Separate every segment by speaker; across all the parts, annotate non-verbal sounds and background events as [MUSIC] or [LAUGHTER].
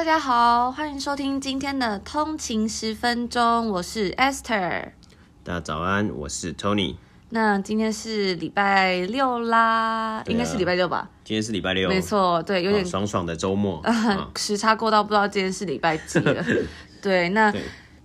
Speaker 1: 大家好，欢迎收听今天的通勤十分钟，我是 Esther。
Speaker 2: 大家早安，我是 Tony。
Speaker 1: 那今天是礼拜六啦，啊、应该是礼拜六吧？
Speaker 2: 今天是礼拜六，
Speaker 1: 没错，对，有点、哦、
Speaker 2: 爽爽的周末，[LAUGHS]
Speaker 1: 时差过到不知道今天是礼拜几了。[LAUGHS] 对，那。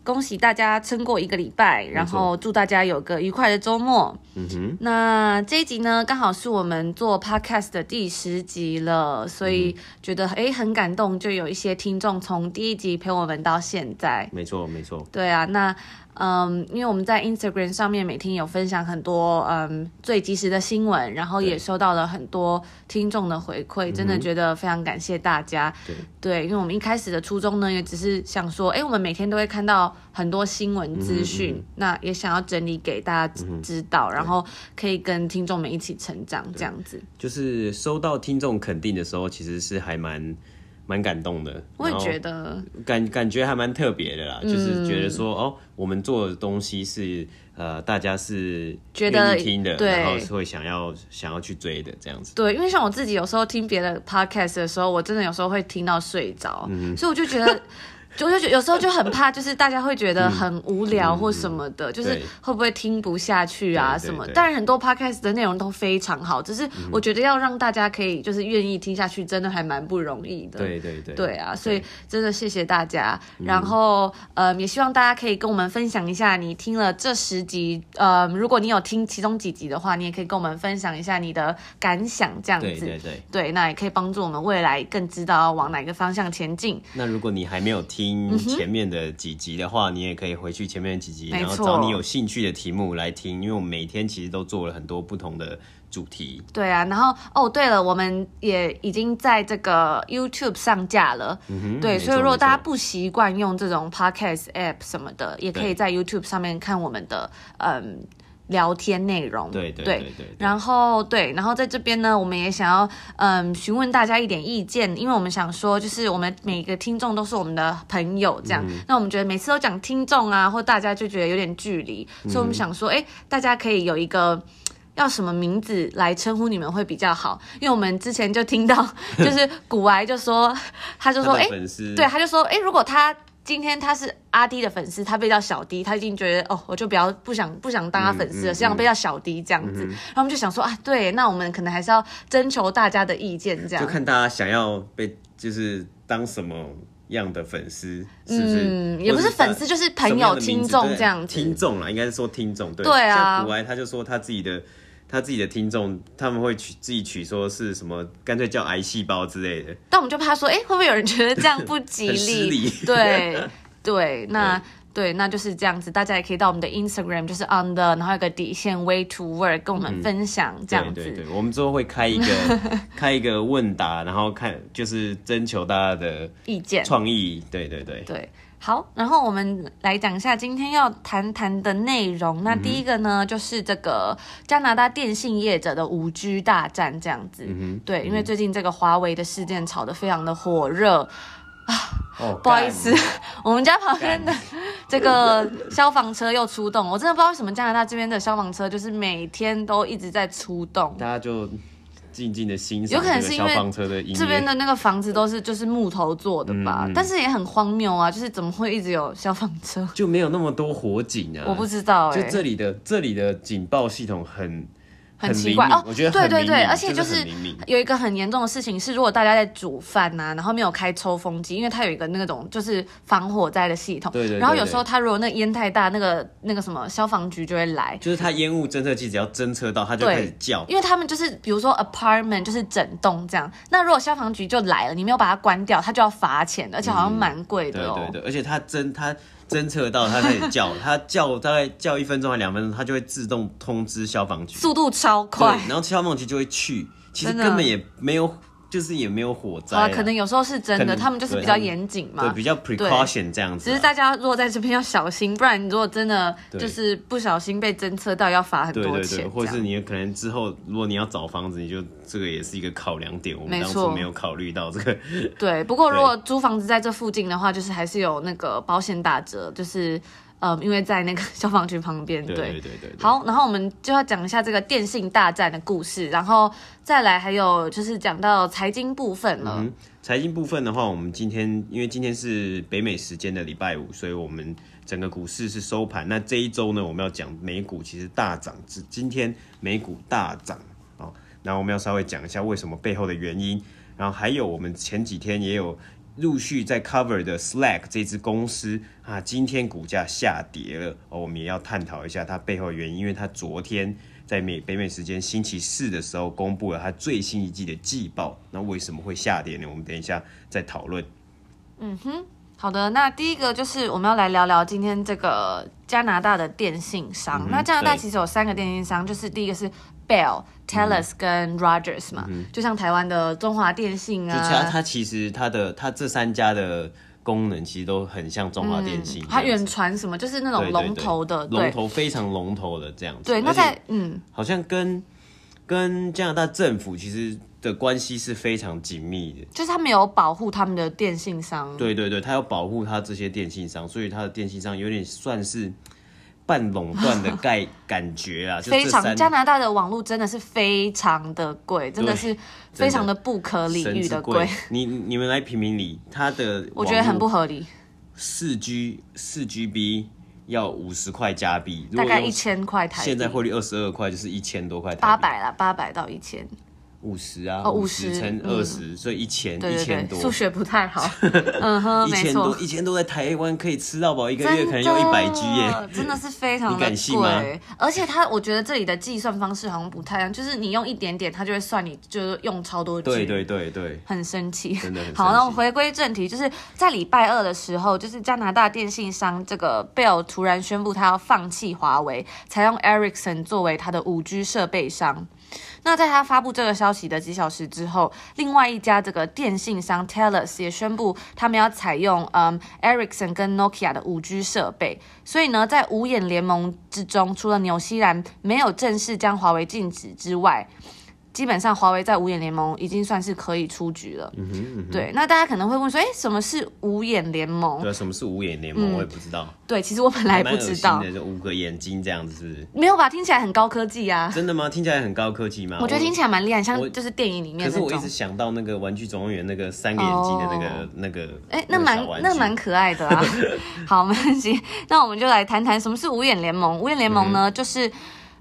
Speaker 1: 恭喜大家撑过一个礼拜，然后祝大家有个愉快的周末。嗯哼，那这一集呢，刚好是我们做 podcast 的第十集了，所以觉得哎、嗯、很感动，就有一些听众从第一集陪我们到现在。
Speaker 2: 没错，没错。
Speaker 1: 对啊，那。嗯，因为我们在 Instagram 上面每天有分享很多嗯最及时的新闻，然后也收到了很多听众的回馈，真的觉得非常感谢大家。对，对，因为我们一开始的初衷呢，也只是想说，哎，我们每天都会看到很多新闻资讯，嗯嗯嗯，那也想要整理给大家知道，嗯、然后可以跟听众们一起成长，这样子。
Speaker 2: 就是收到听众肯定的时候，其实是还蛮。蛮感动的，
Speaker 1: 我也觉得
Speaker 2: 感感觉还蛮特别的啦，嗯，就是觉得说哦，我们做的东西是呃，大家是觉得听的，然后是会想要想要去追的这样子。
Speaker 1: 对，因为像我自己有时候听别的 podcast 的时候，我真的有时候会听到睡着，嗯，所以我就觉得。就就有时候就很怕，就是大家会觉得很无聊或什么的，嗯、就是会不会听不下去啊什么？但是很多 podcast 的内容都非常好，只是我觉得要让大家可以就是愿意听下去，真的还蛮不容易的。
Speaker 2: 对对对，
Speaker 1: 对啊，所以真的谢谢大家。然后呃，也希望大家可以跟我们分享一下你听了这十集，呃，如果你有听其中几集的话，你也可以跟我们分享一下你的感想，这样子。
Speaker 2: 对对对，
Speaker 1: 对，那也可以帮助我们未来更知道要往哪个方向前进。
Speaker 2: 那如果你还没有听，听前面的几集的话，你也可以回去前面的几集，然后找你有兴趣的题目来听，因为我们每天其实都做了很多不同的主题。
Speaker 1: 对啊，然后哦，对了，我们也已经在这个 YouTube 上架了。嗯，对，所以如果大家不习惯用这种 Podcast App 什么的，也可以在 YouTube 上面看我们的嗯。聊天内容，
Speaker 2: 对对对。
Speaker 1: 然后对，然后在这边呢，我们也想要嗯询问大家一点意见，因为我们想说，就是我们每个听众都是我们的朋友，这样、嗯，那我们觉得每次都讲听众啊，或大家就觉得有点距离，所以我们想说，哎，大家可以有一个要什么名字来称呼你们会比较好，因为我们之前就听到，就是古癌就说，他就说，哎，对，他就说，哎，如果他。今天他是阿迪的粉丝，他被叫小迪，他已经觉得哦，我就比较不想不想当他粉丝了，这、嗯、样、嗯、被叫小迪这样子、嗯，然后我们就想说啊，对，那我们可能还是要征求大家的意见，这样
Speaker 2: 就看大家想要被就是当什么样的粉丝，是不是？
Speaker 1: 嗯，也不是粉丝，就是朋友、听众这样子。
Speaker 2: 听众啦，应该是说听众，对，
Speaker 1: 对啊。
Speaker 2: 像古埃他就说他自己的。他自己的听众，他们会取自己取说是什么，干脆叫癌细胞之类的。
Speaker 1: 但我们就怕说，哎、欸，会不会有人觉得这样不吉利？[LAUGHS] 对 [LAUGHS] 对，那对，对，那就是这样子。大家也可以到我们的 Instagram，就是 on the，然后有个底线 way to work，跟我们分享这样子。嗯、对对对，
Speaker 2: 我们之后会开一个 [LAUGHS] 开一个问答，然后看就是征求大家的意见、创意。对对对对。
Speaker 1: 好，然后我们来讲一下今天要谈谈的内容。那第一个呢，嗯、就是这个加拿大电信业者的五 G 大战这样子。嗯、对、嗯，因为最近这个华为的事件炒得非常的火热啊、哦。[LAUGHS] 不好意思，[LAUGHS] 我们家旁边的 [LAUGHS] 这个消防车又出动，我真的不知道为什么加拿大这边的消防车就是每天都一直在出动。
Speaker 2: 大家就。静静的欣赏，有可能是因为
Speaker 1: 这边的那个房子都是就是木头做的吧，嗯，但是也很荒谬啊，就是怎么会一直有消防车？
Speaker 2: 就没有那么多火警啊？
Speaker 1: 我不知道，欸，
Speaker 2: 就这里的这里的警报系统很。
Speaker 1: 很奇怪哦，
Speaker 2: 我觉得
Speaker 1: 对对对，而且就是有一个很严重的事情是，如果大家在煮饭呐、啊，然后没有开抽风机，因为它有一个那种就是防火灾的系统，对对，对，对，然后有时候它如果那烟太大，那个那个什么消防局就会来，
Speaker 2: 就是它烟雾侦测器只要侦测到，它就开始叫，
Speaker 1: 因为他们就是比如说 apartment 就是整栋这样，那如果消防局就来了，你没有把它关掉，它就要罚钱，而且好像蛮贵的哦，
Speaker 2: 对对对，而且它侦它。侦测到它开始叫，[LAUGHS] 它叫大概叫一分钟还两分钟，它就会自动通知消防局，
Speaker 1: 速度超快。
Speaker 2: 然后消防局就会去，其实根本也没有。就是也没有火灾、啊，
Speaker 1: 可能有时候是真的，他们就是比较严谨嘛，
Speaker 2: 对，比较 precaution 这样子、啊。
Speaker 1: 只是大家如果在这边要小心，不然你如果真的就是不小心被侦测到，要罚很多钱。对对对，或者是你
Speaker 2: 可能之后如果你要找房子，你就这个也是一个考量点。我们当初没有考虑到这个。
Speaker 1: 对，不过 [LAUGHS] 如果租房子在这附近的话，就是还是有那个保险打折，就是呃，因为在那个 [LAUGHS] 消防局旁
Speaker 2: 边，对对对。
Speaker 1: 好，然后我们就要讲一下这个电信大战的故事，然后再来还有就是讲到财经部分了。
Speaker 2: 嗯，财经部分的话，我们今天因为今天是北美时间的礼拜五，所以我们整个股市是收盘。那这一周呢，我们要讲美股其实大涨，至今天美股大涨哦。然后我们要稍微讲一下为什么背后的原因，然后还有我们前几天也有。陆续在 cover 的 Slack 这支公司啊，今天股价下跌了哦，我们也要探讨一下它背后的原因，因为它昨天在美北美时间星期四的时候公布了它最新一季的季报，那为什么会下跌呢？我们等一下再讨论。
Speaker 1: 嗯哼，好的，那第一个就是我们要来聊聊今天这个加拿大的电信商。嗯、那加拿大其实有三个电信商，就是第一个是。Bell、Telus 跟 Rogers 嘛，嗯、就像台湾的中华电信啊，
Speaker 2: 就它它其实它的它这三家的功能其实都很像中华电信，
Speaker 1: 它远传什么就是那种龙头的，
Speaker 2: 龙头非常龙头的这样子。
Speaker 1: 对，那在嗯，
Speaker 2: 好像跟跟加拿大政府其实的关系是非常紧密的，
Speaker 1: 就是他们有保护他们的电信商。
Speaker 2: 对对对，他要保护他这些电信商，所以他的电信商有点算是。半垄断的概 [LAUGHS] 感觉啊，
Speaker 1: 非常加拿大的网络真的是非常的贵，真的是非常的不可理喻的贵。
Speaker 2: 你你们来评评理，它的 [LAUGHS]
Speaker 1: 我觉得很不合理。
Speaker 2: 四 G 四 GB 要五十块加币，
Speaker 1: 大概一千块台币。
Speaker 2: 现在汇率二十二块，就是一千多块台币。
Speaker 1: 八百啦，八百到一千。
Speaker 2: 五十啊，五十乘二十，所以一千一千多。
Speaker 1: 数学不太好，[LAUGHS] 嗯哼，
Speaker 2: 一千多一千多在台湾可以吃到饱，一个月可能要一百 G 耶，
Speaker 1: 真的是非常的贵。而且它，我觉得这里的计算方式好像不太一样，就是你用一点点，它就会算你就是用超多 G。
Speaker 2: 对对对对，
Speaker 1: 很生气，
Speaker 2: 真的很。
Speaker 1: 好，那我回归正题，就是在礼拜二的时候，就是加拿大电信商这个 Bell 突然宣布他要放弃华为，采用 Ericsson 作为他的五 G 设备商。那在他发布这个消息的几小时之后，另外一家这个电信商 Telus 也宣布他们要采用嗯 Ericsson 跟 Nokia 的五 G 设备。所以呢，在五眼联盟之中，除了纽西兰没有正式将华为禁止之外，基本上，华为在五眼联盟已经算是可以出局了。嗯哼，嗯哼，对，那大家可能会问说，哎，什么是五眼联盟？
Speaker 2: 对，什么是五眼联盟？嗯、我也不知道。
Speaker 1: 对，其实我本来不知道。
Speaker 2: 的五个眼睛这样子是不是？
Speaker 1: 没有吧？听起来很高科技啊。
Speaker 2: 真的吗？听起来很高科技吗？
Speaker 1: 我觉得听起来蛮厉害，像就是电影里面。
Speaker 2: 可是我一直想到那个《玩具总动员》那个三个眼睛的那个、哦、那个。哎，
Speaker 1: 那蛮那蛮可爱的啊。[LAUGHS] 好，没关系。那我们就来谈谈什么是五眼联盟。五眼联盟呢，嗯、就是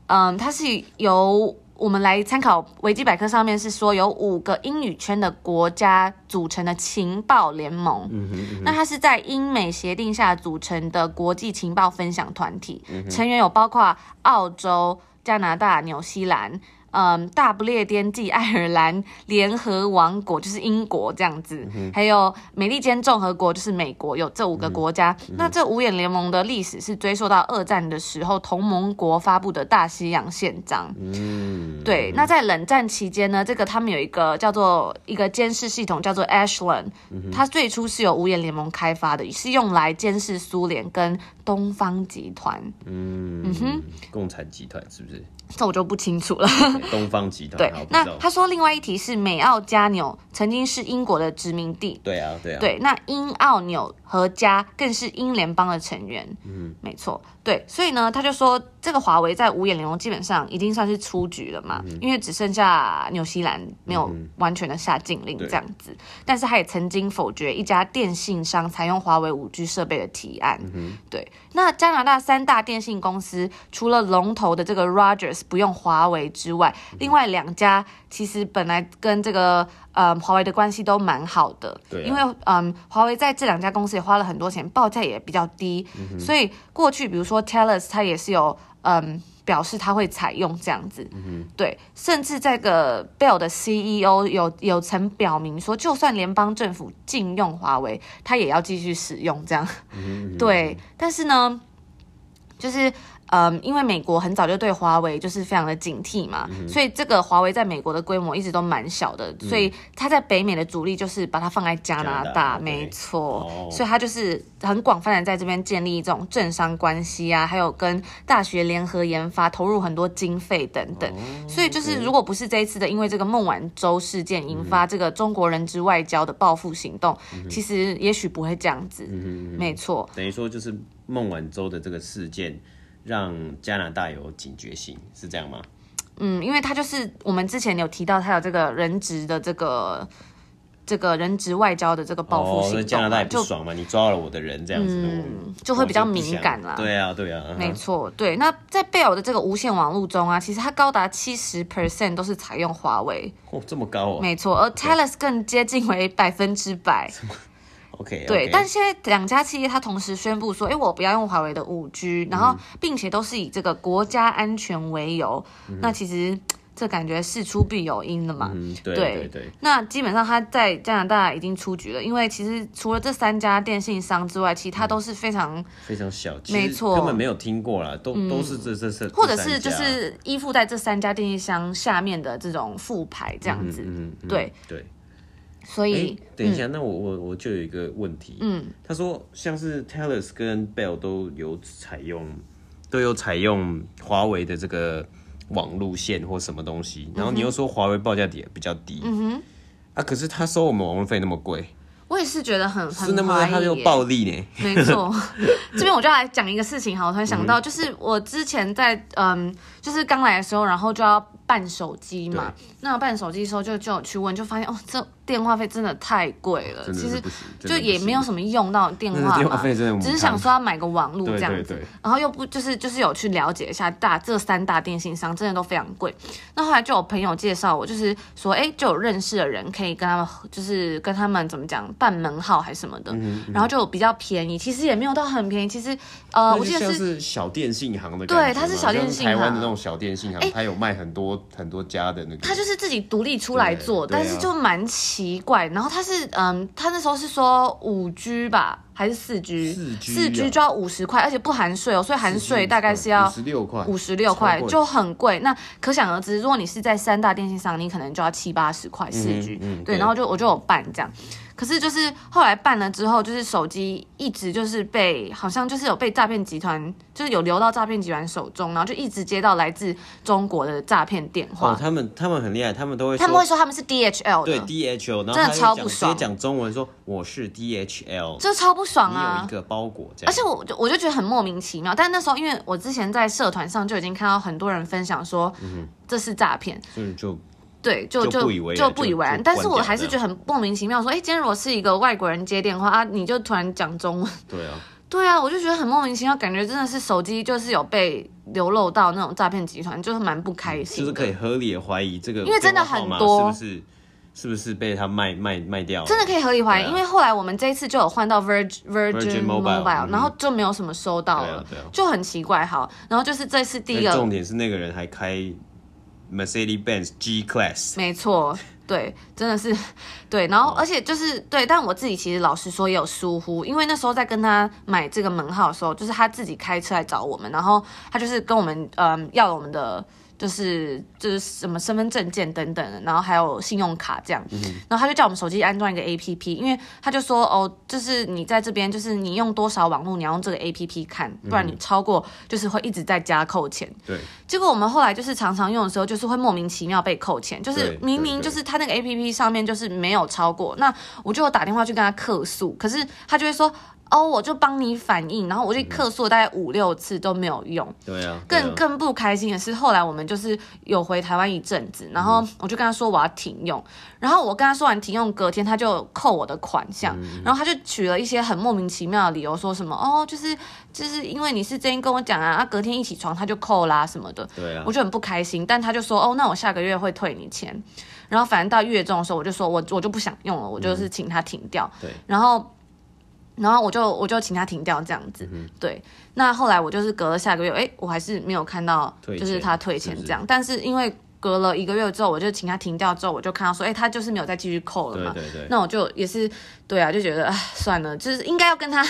Speaker 1: 嗯，它是由。我们来参考维基百科上面是说有五个英语圈的国家组成的情报联盟，嗯哼嗯哼，那它是在英美协定下组成的国际情报分享团体，嗯，成员有包括澳洲、加拿大、纽西兰。嗯，大不列颠暨爱尔兰联合王国就是英国这样子，嗯、还有美利坚共和国就是美国，有这五个国家。嗯、那这五眼联盟的历史是追溯到二战的时候，同盟国发布的大西洋宪章。嗯，对。那在冷战期间呢，这个他们有一个叫做一个监视系统，叫做 Ashland，嗯、它最初是由五眼联盟开发的，是用来监视苏联跟东方集团。嗯，嗯哼，
Speaker 2: 共产集团是不是？
Speaker 1: 这我就不清楚了。
Speaker 2: 东方集团。
Speaker 1: 对，那他说另外一题是美澳加纽曾经是英国的殖民地。
Speaker 2: 对啊，对啊。
Speaker 1: 对，那英澳纽和家更是英联邦的成员。嗯，没错。对，所以呢，他就说这个华为在五眼联盟基本上已经算是出局了嘛，嗯、因为只剩下纽西兰没有完全的下禁令这样子。嗯、但是他也曾经否决一家电信商采用华为五 G 设备的提案。嗯、对，那加拿大三大电信公司除了龙头的这个 Rogers 不用华为之外，嗯、另外两家其实本来跟这个。嗯，华为的关系都蛮好的，对啊，因为嗯，华为在这两家公司也花了很多钱，报价也比较低，嗯，所以过去比如说 Telus 它也是有嗯表示它会采用这样子，嗯，对，甚至这个 Bell 的 CEO 有有曾表明说，就算联邦政府禁用华为，它也要继续使用这样，嗯，[LAUGHS] 对，但是呢，就是。嗯，因为美国很早就对华为就是非常的警惕嘛，嗯、所以这个华为在美国的规模一直都蛮小的，嗯、所以它在北美的主力就是把它放在加拿大，拿大没错，哦、所以它就是很广泛的在这边建立这种政商关系啊，还有跟大学联合研发，投入很多经费等等，哦、所以就是如果不是这一次的因为这个孟晚舟事件引发这个中国人之外交的报复行动，嗯、其实也许不会这样子，嗯、没错，
Speaker 2: 等于说就是。孟晚舟的这个事件，让加拿大有警觉性，是这样吗？
Speaker 1: 嗯，因为他就是我们之前有提到，他有这个人质的这个这个人质外交的这个报复行动，
Speaker 2: 哦、加拿大也不爽嘛，你抓了我的人这样子，
Speaker 1: 嗯，就会比较敏感啦。
Speaker 2: 对啊，对啊，
Speaker 1: 没错，对。那在贝尔的这个无线网络中啊，其实它高达七十 percent 都是采用华为，
Speaker 2: 哦，这么高哦。
Speaker 1: 没错，而 Thales 更接近为百分之百。
Speaker 2: OK，
Speaker 1: 对，但现在两家企业它同时宣布说，哎，我不要用华为的五 G，然后并且都是以这个国家安全为由，嗯、那其实这感觉事出必有因的嘛。
Speaker 2: 嗯，对对。
Speaker 1: 那基本上它在加拿大已经出局了，因为其实除了这三家电信商之外，其他都是非常、嗯、
Speaker 2: 非常小，
Speaker 1: 没错，
Speaker 2: 根本没有听过啦，都、嗯、都是这这这，
Speaker 1: 或者是就是依附在这三家电信商下面的这种副牌这样子，嗯嗯嗯、对。
Speaker 2: 对。
Speaker 1: 所以，
Speaker 2: 等一下，嗯、那我我我就有一个问题。
Speaker 1: 嗯，
Speaker 2: 他说像是 Thales 跟 Bell 都有采用，都有采用华为的这个网路线或什么东西，然后你又说华为报价点比较低，
Speaker 1: 嗯哼，
Speaker 2: 啊，可是他收我们网络费那么贵。
Speaker 1: 我也是觉得很很
Speaker 2: 是那么他就暴力呢？
Speaker 1: 没错，[LAUGHS] 这边我就来讲一个事情哈，我突然想到，就是我之前在嗯，就是刚来的时候，然后就要办手机嘛，那办手机的时候就就去问，就发现哦这。电话费真的太贵了，其实就也没有什么用到电话嘛，只是想说要买个网络这样子，然后又不就是就是有去了解一下大这三大电信商真的都非常贵。那后来就有朋友介绍我，就是说哎，就有认识的人可以跟他们，就是跟他们怎么讲办门号还是什么的，然后就比较便宜，其实也没有到很便宜。其实呃，我记得
Speaker 2: 是小电信行的，
Speaker 1: 对，它是小电信行，
Speaker 2: 台湾的那种小电信行，它有卖很多很多家的那个，
Speaker 1: 他就是自己独立出来做，但是就蛮奇怪，然后他是嗯，他那时候是说五 G 吧，还是四 G？四 G 就要五十块，而且不含税哦，所以含税大概是要五十六块，五十六块就很贵。那可想而知，如果你是在三大电信商，你可能就要七八十块四 G。对，然后就我就有办这样。可是就是后来办了之后，就是手机一直就是被好像就是有被诈骗集团，就是有流到诈骗集团手中，然后就一直接到来自中国的诈骗电话。
Speaker 2: 哦，他们他们很厉害，他们都会
Speaker 1: 他们会说他们是 DHL
Speaker 2: 对 DHL，然后
Speaker 1: 真的超不爽，
Speaker 2: 直接讲中文说我是 DHL，
Speaker 1: 这超不爽啊！
Speaker 2: 有一个包裹这样，
Speaker 1: 而且我就我就觉得很莫名其妙。但那时候因为我之前在社团上就已经看到很多人分享说嗯这是诈骗，
Speaker 2: 所以就。
Speaker 1: 对，就就就不以为然，但是我还是觉得很莫名其妙。说，哎，今天如果是一个外国人接电话啊，你就突然讲中文。
Speaker 2: 对啊，
Speaker 1: 对啊，我就觉得很莫名其妙，感觉真的是手机就是有被流漏到那种诈骗集团，就是蛮不开心。
Speaker 2: 就是可以合理的怀疑这个，
Speaker 1: 因为真的很多，
Speaker 2: 是不是？是不是被他卖卖卖掉了？
Speaker 1: 真的可以合理怀疑，因为后来我们这一次就有换到 Virgin Virgin Mobile，然后就没有什么收到了，就很奇怪。哈，然后就是这次第一个
Speaker 2: 重点是那个人还开。Mercedes-Benz G-Class，
Speaker 1: 没错，对，真的是，[LAUGHS] 对，然后而且就是对，但我自己其实老实说也有疏忽，因为那时候在跟他买这个门号的时候，就是他自己开车来找我们，然后他就是跟我们嗯要了我们的。就是就是什么身份证件等等，然后还有信用卡这样，嗯、然后他就叫我们手机安装一个 APP，因为他就说哦，就是你在这边，就是你用多少网络，你要用这个 APP 看，不然你超过就是会一直在加扣钱。对，结果我们后来就是常常用的时候，就是会莫名其妙被扣钱，就是明明就是他那个 APP 上面就是没有超过，那我就打电话去跟他客诉，可是他就会说。哦，我就帮你反映，然后我就客诉大概五六次都没有用。
Speaker 2: 对啊，
Speaker 1: 更更不开心的是，后来我们就是有回台湾一阵子，然后我就跟他说我要停用，然后我跟他说完停用，隔天他就扣我的款项，然后他就取了一些很莫名其妙的理由，说什么哦，就是就是因为你是这样跟我讲啊，啊隔天一起床他就扣啦什么的。
Speaker 2: 对啊，
Speaker 1: 我就很不开心，但他就说哦，那我下个月会退你钱，然后反正到月中的时候，我就说我我就不想用了，我就是请他停掉。对，然后。然后我就我就请他停掉这样子，嗯、对。那后来我就是隔了下个月，哎，我还是没有看到，就是他退钱这样。但是因为隔了一个月之后，我就请他停掉之后，我就看到说，哎，他就是没有再继续扣了嘛。对对对。那我就也是，对啊，就觉得哎，算了，就是应该要跟他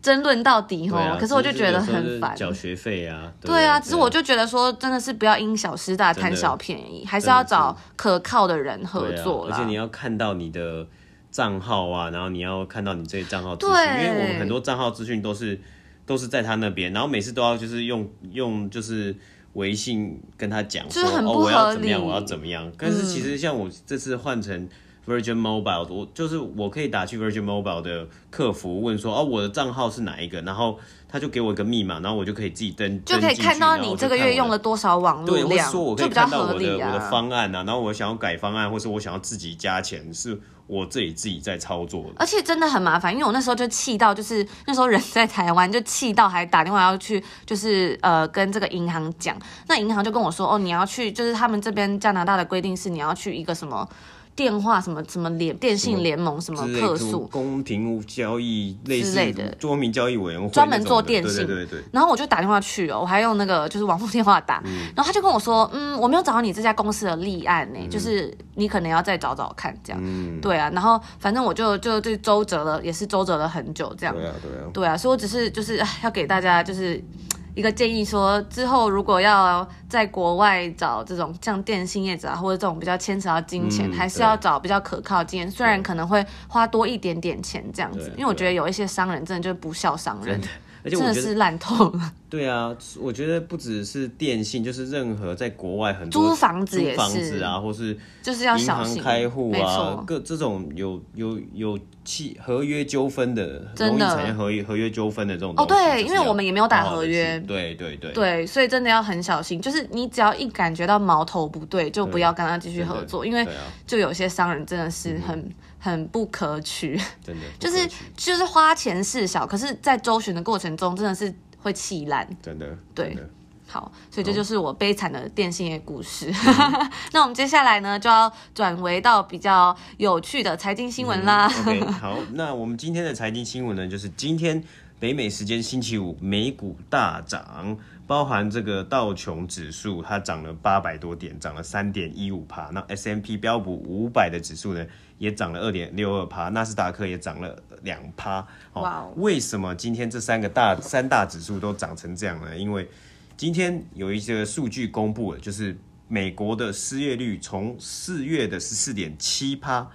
Speaker 1: 争论到底吼。啊、可是我就觉得很烦。
Speaker 2: 缴学费啊。
Speaker 1: 对，对啊，只是我就觉得说，真的是不要因小失大，贪小便宜，还是要找可靠的人合作，
Speaker 2: 啊。而且你要看到你的。账号啊，然后你要看到你这些账号资讯，对因为我们很多账号资讯都是都是在他那边，然后每次都要就是用用就是微信跟他讲说哦，我要怎么样，我要怎么样。但是其实像我这次换成 Virgin Mobile，我就是我可以打去 Virgin Mobile 的客服问说，哦，我的账号是哪一个，然后他就给我一个密码，然后我就可以自己登，
Speaker 1: 就可以看到你这个月用了多少网络量，
Speaker 2: 对，或说我可以看到我的、
Speaker 1: 啊、
Speaker 2: 我的方案啊，然后我想要改方案，或是我想要自己加钱是。我自己自己在操作，
Speaker 1: 而且真的很麻烦，因为我那时候就气到，就是那时候人在台湾，就气到还打电话要去，就是呃跟这个银行讲，那银行就跟我说，哦，你要去，就是他们这边加拿大的规定是你要去一个什么。电话什么什么联电信联盟什么客诉
Speaker 2: 公平交易类似的公平交易委员会
Speaker 1: 专门做电信，
Speaker 2: 对对对。
Speaker 1: 然后我就打电话去哦，我还用那个就是网络电话打，嗯、然后他就跟我说，嗯，我没有找到你这家公司的立案呢，嗯、就是你可能要再找找看这样。嗯、对啊，然后反正我就就就周折了，也是周折了很久这样。
Speaker 2: 对啊对啊。
Speaker 1: 对啊，所以我只是就是要给大家就是。一个建议说，之后如果要在国外找这种像电信业者啊，或者这种比较牵扯到金钱，嗯、还是要找比较可靠的经验，虽然可能会花多一点点钱这样子，因为我觉得有一些商人真的就是不孝商人。而且真的是烂透了。
Speaker 2: 对啊，我觉得不只是电信，就是任何在国外很多
Speaker 1: 租房子也是，
Speaker 2: 房子啊，或是
Speaker 1: 就是要小心
Speaker 2: 开户啊，各这种有有有契合约纠纷的，容易产生合约合约纠纷的这种
Speaker 1: 哦，对，因为我们也没有打合约，
Speaker 2: 对对对
Speaker 1: 对，所以真的要很小心。就是你只要一感觉到矛头不对，就不要跟他继续合作，因为就有些商人真的是很。很不可取，
Speaker 2: 真的 [LAUGHS]
Speaker 1: 就是就是花钱事小，可是，在周旋的过程中，真的是会气烂，
Speaker 2: 真的。
Speaker 1: 对，好，所以这就是我悲惨的电信业故事。嗯、[LAUGHS] 那我们接下来呢，就要转为到比较有趣的财经新闻啦。
Speaker 2: 嗯、OK，好，那我们今天的财经新闻呢，就是今天北美时间星期五，美股大涨。包含这个道琼指数，它涨了八百多点，涨了三点一五帕。那 S M P 标普五百的指数呢，也涨了二点六二帕。纳斯达克也涨了两趴。哇哦！为什么今天这三个大三大指数都涨成这样呢？因为今天有一些数据公布了，就是美国的失业率从四月的十四点七帕，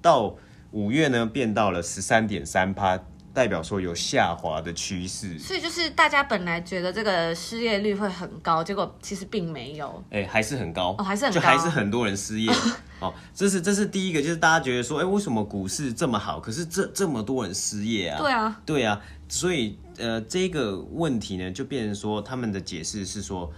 Speaker 2: 到五月呢变到了十三点三趴。代表说有下滑的趋势，
Speaker 1: 所以就是大家本来觉得这个失业率会很高，结果其实并没有，
Speaker 2: 哎、欸，还是很高，
Speaker 1: 哦，还是很高，
Speaker 2: 就还是很多人失业，[LAUGHS] 哦，这是这是第一个，就是大家觉得说，哎、欸，为什么股市这么好，可是这这么多人失业啊？
Speaker 1: 对啊，
Speaker 2: 对啊，所以呃，这个问题呢，就变成说他们的解释是说，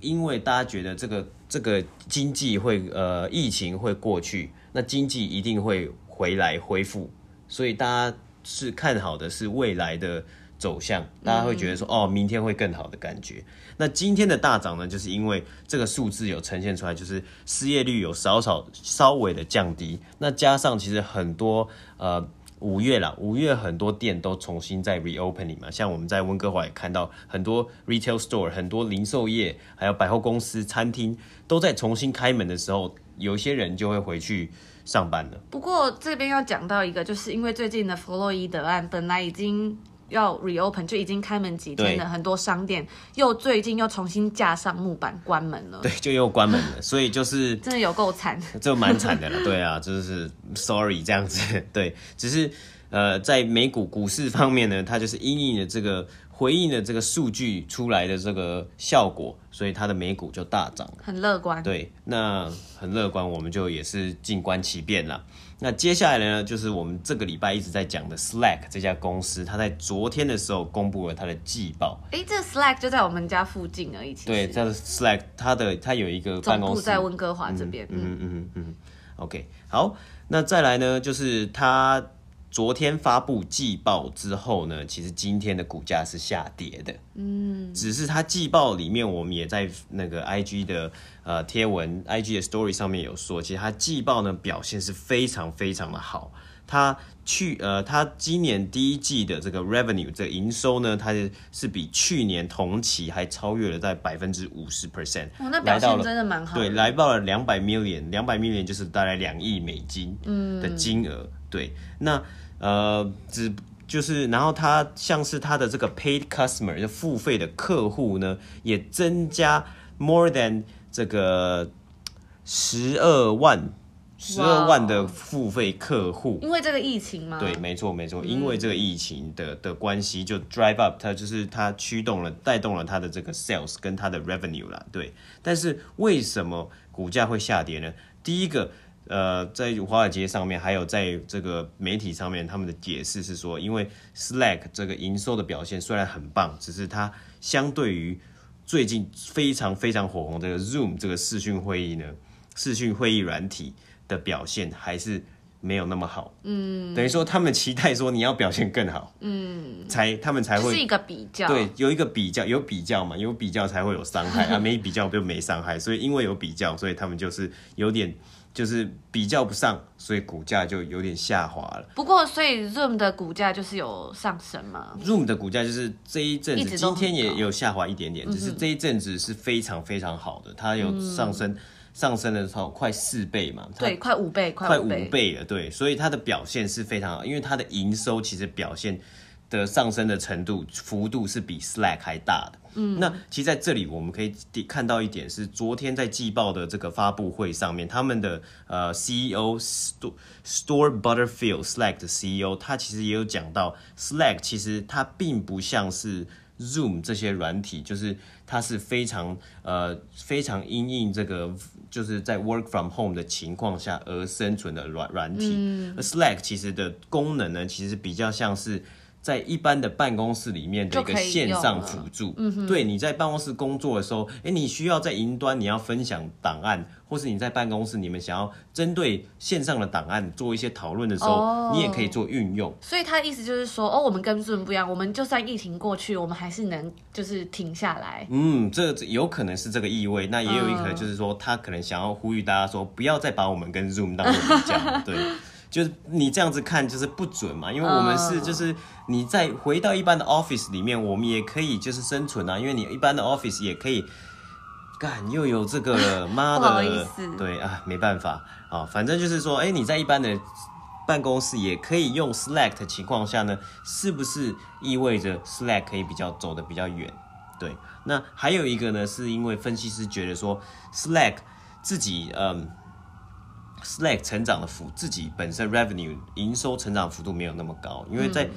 Speaker 2: 因为大家觉得这个这个经济会呃疫情会过去，那经济一定会回来恢复，所以大家。是看好的是未来的走向，大家会觉得说哦，明天会更好的感觉。那今天的大涨呢，就是因为这个数字有呈现出来，就是失业率有少少稍微的降低。那加上其实很多呃五月啦，五月很多店都重新在 reopening 嘛，像我们在温哥华也看到很多 retail store，很多零售业还有百货公司、餐厅都在重新开门的时候，有些人就会回去。上班了。
Speaker 1: 不过这边要讲到一个，就是因为最近的弗洛伊德案本来已经要 reopen，就已经开门几天了，很多商店又最近又重新架上木板关门了。
Speaker 2: 对，就又关门了，[LAUGHS] 所以就是
Speaker 1: 真的有够惨，[LAUGHS]
Speaker 2: 就蛮惨的了。对啊，就是 sorry 这样子。对，只是呃，在美股股市方面呢，它就是因应的这个。回应的这个数据出来的这个效果，所以它的美股就大涨，
Speaker 1: 很乐观。
Speaker 2: 对，那很乐观，我们就也是静观其变了。那接下来呢，就是我们这个礼拜一直在讲的 Slack 这家公司，它在昨天的时候公布了它的季报。
Speaker 1: 哎，这 Slack 就在我们家附近而已。
Speaker 2: 对，这个 Slack 它的它有一个办公室
Speaker 1: 在温哥华这边。
Speaker 2: 嗯嗯嗯嗯。OK，好，那再来呢，就是它。昨天发布季报之后呢，其实今天的股价是下跌的。嗯，只是它季报里面，我们也在那个 IG 的呃贴文、IG 的 Story 上面有说，其实它季报呢表现是非常非常的好。它去呃，它今年第一季的这个 Revenue 这个营收呢，它是比去年同期还超越了在百分之五十 percent。
Speaker 1: 哦，那表现真的蛮好的。
Speaker 2: 对，来到了两百 million，两百 million 就是大概两亿美金的金额。嗯、对，那。呃，只就是，然后它像是它的这个 paid customer 就付费的客户呢，也增加 more than 这个十二万，十二万的付费客户。
Speaker 1: 因为这个疫情吗？
Speaker 2: 对，没错没错，因为这个疫情的的关系，就 drive up 它就是它驱动了带动了它的这个 sales 跟它的 revenue 啦。对，但是为什么股价会下跌呢？第一个。呃，在华尔街上面，还有在这个媒体上面，他们的解释是说，因为 Slack 这个营收的表现虽然很棒，只是它相对于最近非常非常火红这个 Zoom 这个视讯会议呢，视讯会议软体的表现还是没有那么好。嗯，等于说他们期待说你要表现更好，嗯，才他们才会
Speaker 1: 是一个比较，
Speaker 2: 对，有一个比较，有比较嘛，有比较才会有伤害啊，没比较就没伤害，所以因为有比较，所以他们就是有点。就是比较不上，所以股价就有点下滑了。
Speaker 1: 不过，所以 Zoom 的股价就是有上升嘛
Speaker 2: ？Zoom 的股价就是这一阵子，今天也有下滑一点点，只是这一阵子是非常非常好的，它有上升，嗯、上升的时候快四倍嘛？
Speaker 1: 对，快五倍，
Speaker 2: 快五倍了。对，所以它的表现是非常好，因为它的营收其实表现的上升的程度幅度是比 Slack 还大的。嗯，那其实在这里我们可以看到一点是，昨天在季报的这个发布会上面，他们的呃 CEO St Store Butterfield Slack 的 CEO，他其实也有讲到，Slack 其实它并不像是 Zoom 这些软体，就是它是非常呃非常因应这个就是在 Work from Home 的情况下而生存的软软体，嗯，而 Slack 其实的功能呢，其实比较像是。在一般的办公室里面的一个线上辅助，嗯，对，你在办公室工作的时候，哎，你需要在云端你要分享档案，或是你在办公室你们想要针对线上的档案做一些讨论的时候，哦，你也可以做运用。
Speaker 1: 所以他的意思就是说，哦，我们跟 Zoom 不一样，我们就算疫情过去，我们还是能就是停下来。
Speaker 2: 嗯，这有可能是这个意味，那也有一可能就是说，他可能想要呼吁大家说，不要再把我们跟 Zoom 当做比较，对。就是你这样子看就是不准嘛，因为我们是就是你在回到一般的 office 里面，我们也可以就是生存啊，因为你一般的 office 也可以干又有这个 [LAUGHS] 妈的，对啊，没办法啊，反正就是说，哎，你在一般的办公室也可以用 Slack 的情况下呢，是不是意味着 Slack 可以比较走得比较远？对，那还有一个呢，是因为分析师觉得说 Slack 自己嗯。Slack 成长的幅自己本身 revenue 营收成长幅度没有那么高，因为在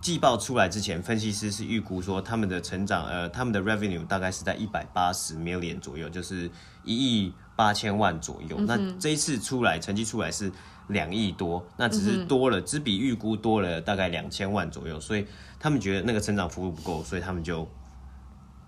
Speaker 2: 季报出来之前，分析师是预估说他们的成长，呃，他们的 revenue 大概是在一百八十 million 左右，就是一亿八千万左右。嗯、那这一次出来成绩出来是两亿多，那只是多了，只比预估多了大概两千万左右，所以他们觉得那个成长幅度不够，所以他们就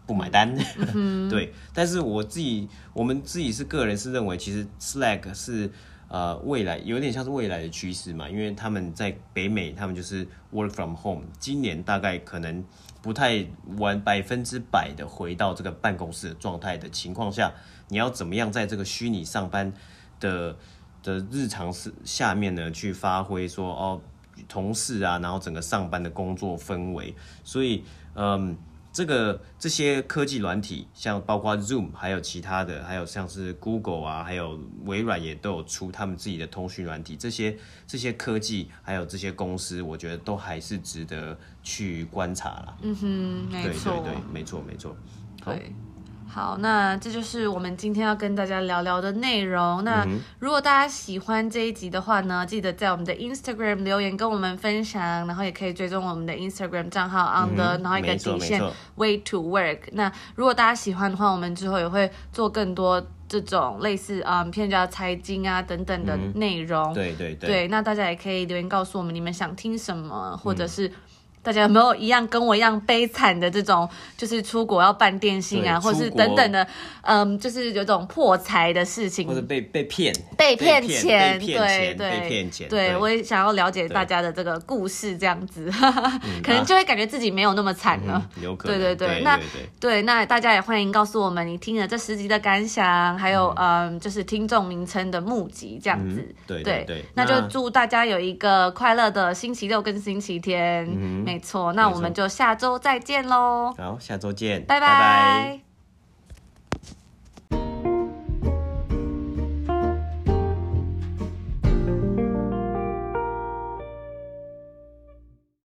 Speaker 2: 不买单。嗯、[LAUGHS] 对，但是我自己，我们自己是个人是认为，其实 Slack 是。呃，未来有点像是未来的趋势嘛，因为他们在北美，他们就是 work from home，今年大概可能不太完百分之百的回到这个办公室的状态的情况下，你要怎么样在这个虚拟上班的的日常是下面呢，去发挥说哦，同事啊，然后整个上班的工作氛围，所以嗯。这个这些科技软体，像包括 Zoom，还有其他的，还有像是 Google 啊，还有微软也都有出他们自己的通讯软体。这些这些科技，还有这些公司，我觉得都还是值得去观察啦。
Speaker 1: 嗯哼，没错，
Speaker 2: 对对对，没错没错。好。
Speaker 1: 好，那这就是我们今天要跟大家聊聊的内容。那如果大家喜欢这一集的话呢，记得在我们的 Instagram 留言跟我们分享，然后也可以追踪我们的 Instagram 账号 on the、嗯、然后一个底线 way to work。那如果大家喜欢的话，我们之后也会做更多这种类似啊，偏叫财经啊等等的内容。
Speaker 2: 嗯、对对对。
Speaker 1: 对，那大家也可以留言告诉我们你们想听什么，或者是。大家有没有一样跟我一样悲惨的这种，就是出国要办电信啊，或是等等的，嗯，就是有种破财的事情，
Speaker 2: 或者被被骗、
Speaker 1: 被骗钱，
Speaker 2: 对
Speaker 1: 对
Speaker 2: 被骗钱，
Speaker 1: 对我也想要了解大家的这个故事，这样子，[LAUGHS] 可能就会感觉自己没有那么惨了。
Speaker 2: 有可能，
Speaker 1: 对对对，那对那大家也欢迎告诉我们你听了这十集的感想，还有嗯，就是听众名称的募集这样子。
Speaker 2: 对对对，
Speaker 1: 那就祝大家有一个快乐的星期六跟星期天。没错，那我们就下周再见喽。
Speaker 2: 好，下周见，
Speaker 1: 拜拜。拜拜。